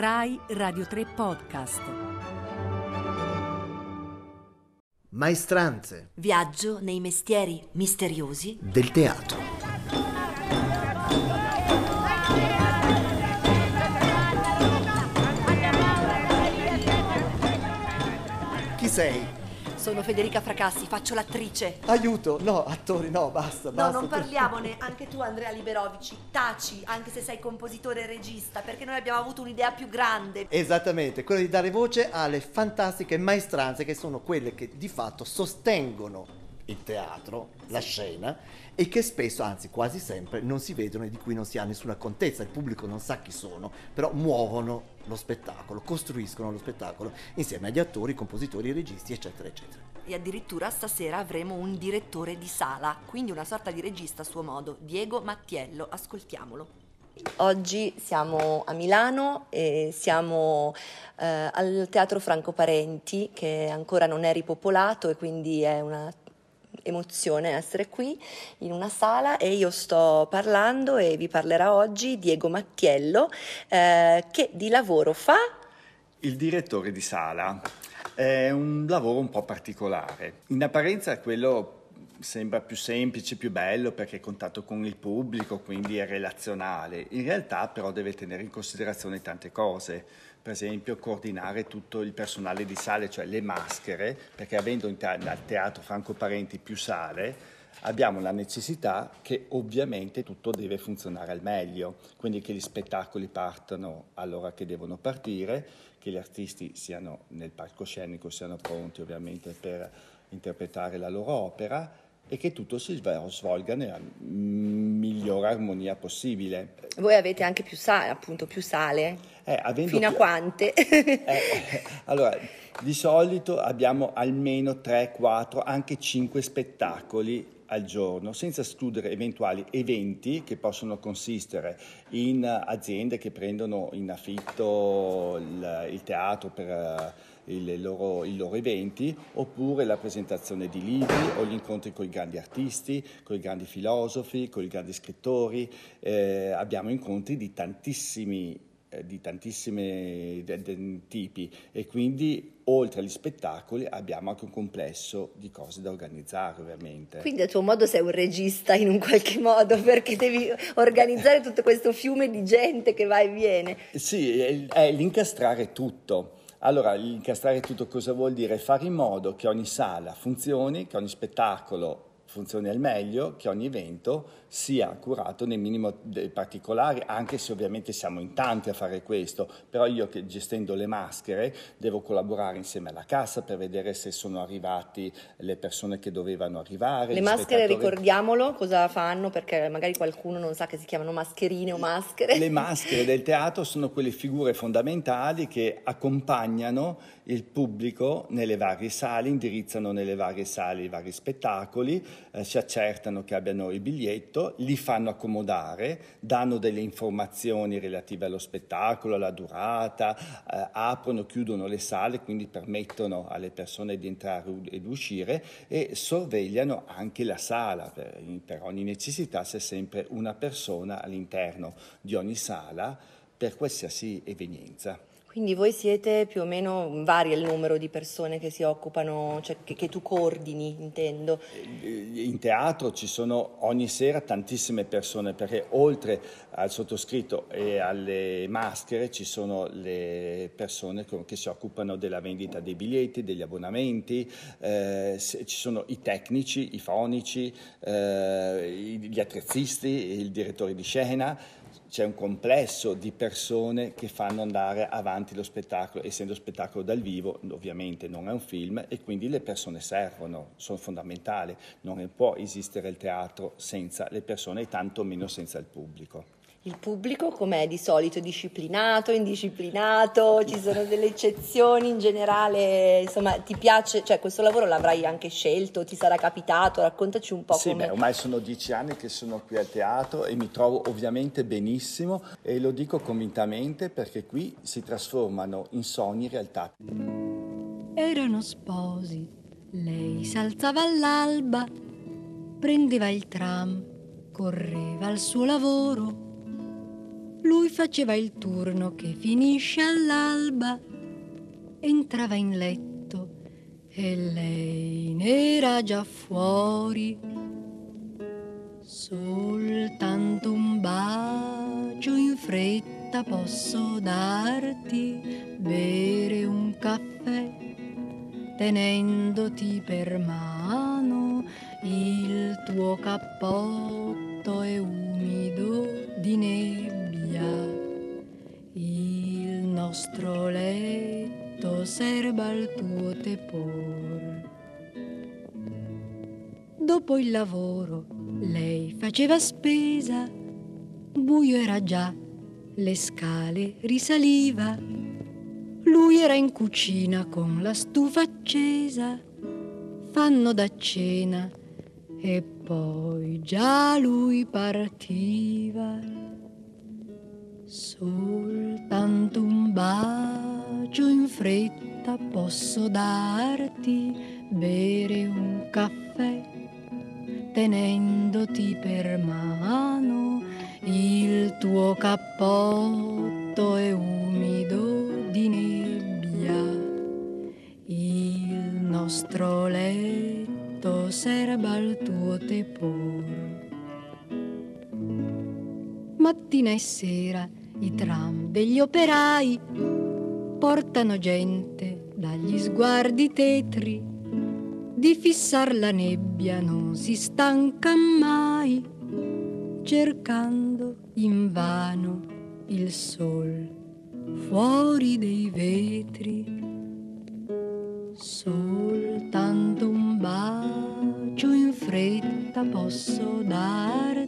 Rai Radio 3 Podcast. Maestranze Viaggio nei mestieri misteriosi del teatro. Chi sei? Sono Federica Fracassi, faccio l'attrice. Aiuto! No, attori, no, basta, No, basta. non parliamone, anche tu Andrea Liberovici, taci, anche se sei compositore e regista, perché noi abbiamo avuto un'idea più grande. Esattamente, quello di dare voce alle fantastiche maestranze che sono quelle che di fatto sostengono il teatro, la scena e che spesso, anzi quasi sempre, non si vedono e di cui non si ha nessuna contezza, il pubblico non sa chi sono, però muovono lo spettacolo, costruiscono lo spettacolo insieme agli attori, compositori, registi, eccetera, eccetera. E addirittura stasera avremo un direttore di sala, quindi una sorta di regista a suo modo, Diego Mattiello, ascoltiamolo. Oggi siamo a Milano e siamo eh, al Teatro Franco Parenti che ancora non è ripopolato e quindi è una emozione essere qui in una sala e io sto parlando e vi parlerà oggi Diego Mattiello eh, che di lavoro fa Il direttore di sala è un lavoro un po' particolare. In apparenza quello sembra più semplice, più bello perché è contatto con il pubblico, quindi è relazionale. In realtà però deve tenere in considerazione tante cose. Per esempio coordinare tutto il personale di sale, cioè le maschere, perché avendo te- al teatro Franco Parenti più sale, abbiamo la necessità che ovviamente tutto deve funzionare al meglio, quindi che gli spettacoli partano all'ora che devono partire, che gli artisti siano nel palcoscenico, siano pronti ovviamente per interpretare la loro opera e che tutto si svol- svolga nella migliore armonia possibile. voi avete anche più sale appunto più sale Eh, fino a più- quante Eh, eh, allora, di solito abbiamo almeno 3, 4, anche 5 spettacoli al giorno, senza escludere eventuali eventi che possono consistere in aziende che prendono in affitto il, il teatro per il loro- i loro eventi, oppure la presentazione di libri o gli incontri con i grandi artisti, con i grandi filosofi, con i grandi scrittori. Eh, abbiamo incontri di tantissimi eh, di tantissimi tipi e quindi oltre agli spettacoli abbiamo anche un complesso di cose da organizzare ovviamente. Quindi a tuo modo sei un regista in un qualche modo perché devi organizzare tutto questo fiume di gente che va e viene. Sì, è, è l'incastrare tutto. Allora, l'incastrare tutto cosa vuol dire? Fare in modo che ogni sala funzioni, che ogni spettacolo funzioni al meglio, che ogni evento sia curato nel minimo dei particolari, anche se ovviamente siamo in tanti a fare questo, però io che gestendo le maschere devo collaborare insieme alla cassa per vedere se sono arrivati le persone che dovevano arrivare. Le maschere, spettatori. ricordiamolo cosa fanno perché magari qualcuno non sa che si chiamano mascherine o maschere. Le maschere del teatro sono quelle figure fondamentali che accompagnano il pubblico nelle varie sale, indirizzano nelle varie sale i vari spettacoli, eh, si accertano che abbiano il biglietto, li fanno accomodare, danno delle informazioni relative allo spettacolo, alla durata, eh, aprono, chiudono le sale, quindi permettono alle persone di entrare ed uscire e sorvegliano anche la sala. Per, per ogni necessità c'è sempre una persona all'interno di ogni sala per qualsiasi evenienza. Quindi voi siete più o meno vari il numero di persone che si occupano, cioè che, che tu coordini, intendo. In teatro ci sono ogni sera tantissime persone perché oltre al sottoscritto e alle maschere ci sono le persone che si occupano della vendita dei biglietti, degli abbonamenti, eh, ci sono i tecnici, i fonici, eh, gli attrezzisti, il direttore di scena. C'è un complesso di persone che fanno andare avanti lo spettacolo, essendo spettacolo dal vivo, ovviamente non è un film e quindi le persone servono, sono fondamentali. Non può esistere il teatro senza le persone e tanto meno senza il pubblico. Il pubblico com'è di solito? Disciplinato, indisciplinato? Ci sono delle eccezioni in generale? Insomma, ti piace? Cioè, questo lavoro l'avrai anche scelto? Ti sarà capitato? Raccontaci un po' Sì, come... beh, ormai sono dieci anni che sono qui al teatro e mi trovo ovviamente benissimo e lo dico convintamente perché qui si trasformano in sogni realtà. Erano sposi. Lei s'alzava all'alba, prendeva il tram, correva al suo lavoro. Lui faceva il turno che finisce all'alba, entrava in letto e lei n'era già fuori. Soltanto un bacio in fretta posso darti, bere un caffè, tenendoti per mano, il tuo cappotto è umido di nebbia, il nostro letto serba al tuo tepor. Dopo il lavoro lei faceva spesa, buio era già, le scale risaliva. Lui era in cucina con la stufa accesa, fanno da cena e poi già lui partiva. Soltanto un bacio in fretta posso darti, bere un caffè tenendoti per mano, il tuo cappotto è umido di nebbia, il nostro letto serba al tuo tepor. Mattina e sera i tram degli operai portano gente dagli sguardi tetri di fissar la nebbia non si stanca mai, cercando invano il sol fuori dei vetri. Soltanto un bacio in fretta posso darti,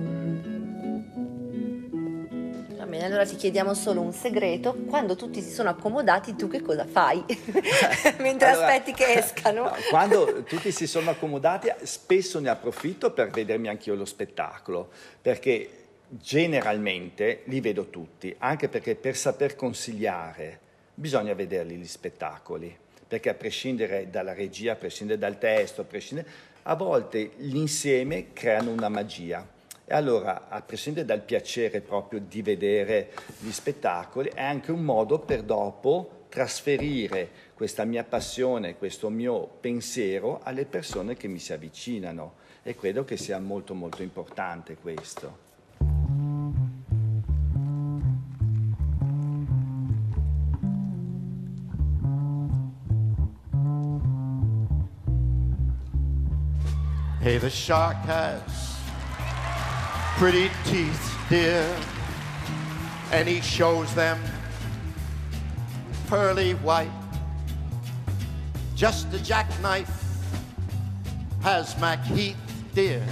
bene, allora ti chiediamo solo un segreto. Quando tutti si sono accomodati, tu che cosa fai? Mentre Allora, aspetti che escano. no, quando tutti si sono accomodati, spesso ne approfitto per vedermi anch'io lo spettacolo, perché generalmente li vedo tutti, anche perché per saper consigliare bisogna vederli gli spettacoli, perché a prescindere dalla regia, a prescindere dal testo, a prescindere, a volte l'insieme creano una magia. E allora, a prescindere dal piacere proprio di vedere gli spettacoli, è anche un modo per dopo trasferire questa mia passione, questo mio pensiero alle persone che mi si avvicinano e credo che sia molto molto importante questo. Hey, the shark has pretty teeth, dear, and he shows them pearly white. Just a jackknife has Mac Heath, dear,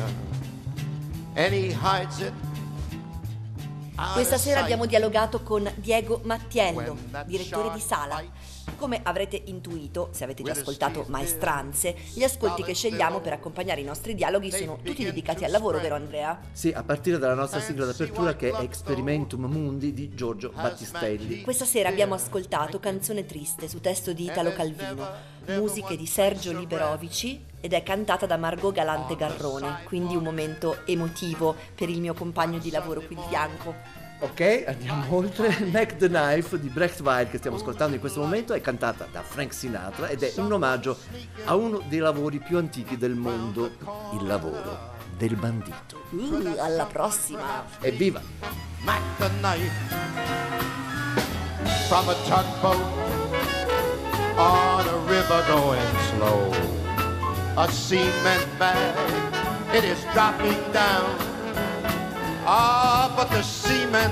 and he hides it. Questa sera abbiamo dialogato con Diego Mattiello, direttore di sala. Come avrete intuito, se avete già ascoltato Maestranze, gli ascolti che scegliamo per accompagnare i nostri dialoghi sono tutti dedicati al lavoro, vero Andrea? Sì, a partire dalla nostra sigla d'apertura che è Experimentum Mundi di Giorgio Battistelli. Questa sera abbiamo ascoltato Canzone Triste su testo di Italo Calvino, musiche di Sergio Liberovici ed è cantata da Margot Galante Garrone, quindi un momento emotivo per il mio compagno di lavoro qui di fianco. Ok, andiamo oltre. Mac the Knife di Brechtweil che stiamo ascoltando in questo momento è cantata da Frank Sinatra ed è un omaggio a uno dei lavori più antichi del mondo, il lavoro del bandito. Uh, alla prossima! Evviva! Mac the knife from a tugboat on a river going slow. A cement bag it is dropping down. Ah, but the cement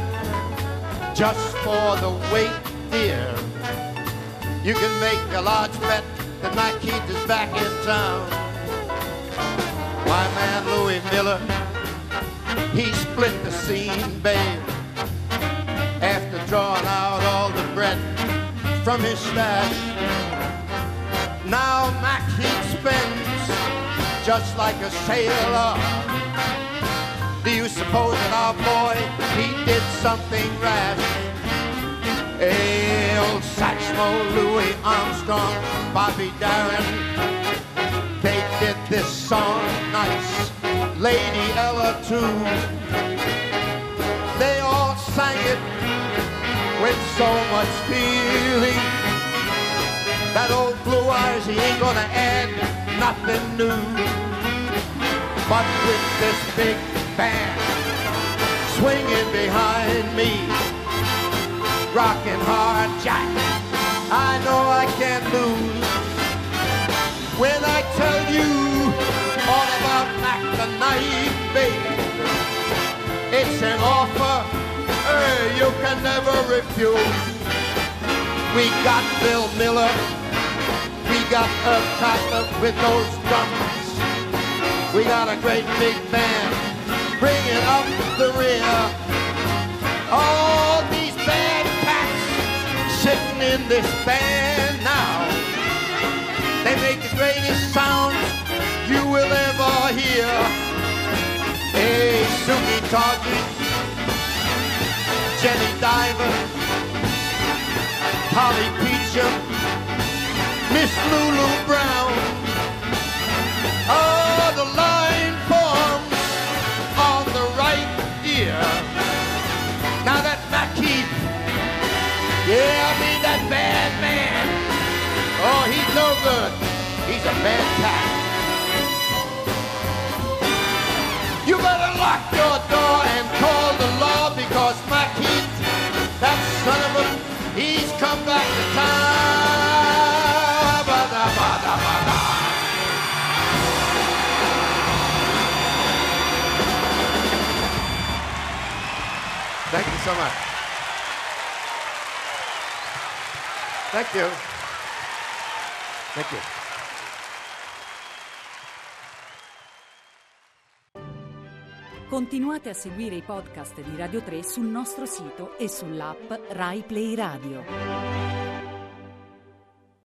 just for the weight, dear. You can make a large bet that my Keith is back in town. My man Louis Miller, he split the scene, babe. After drawing out all the bread from his stash. Now Mac Heath spends just like a sailor. Do you suppose that our boy, he did something rash? Hey, old Satchmo, Louis Armstrong, Bobby Darin, they did this song nice. Lady Ella too. They all sang it with so much feeling. That old blue eyes, he ain't gonna add nothing new. But with this big band swinging behind me, rocking hard jack, I know I can't lose. When I tell you all about Mac the Knife, baby, it's an offer uh, you can never refuse. We got Bill Miller, we got a Copper with those drums. We got a great big band bringing up the rear. All these bad cats sitting in this band now. They make the greatest sounds you will ever hear. Hey, Suki Tawdry, Jenny Diver, Polly Peachum, Miss Lulu Brown. Yeah, I mean that bad man. Oh, he's no good. He's a bad cat. You better lock your door and call the law because Makeith, that son of a, he's come back to town. Thank you so much. Thank you. Thank you. Continuate a seguire i podcast di Radio 3 sul nostro sito e sull'app Rai Play Radio.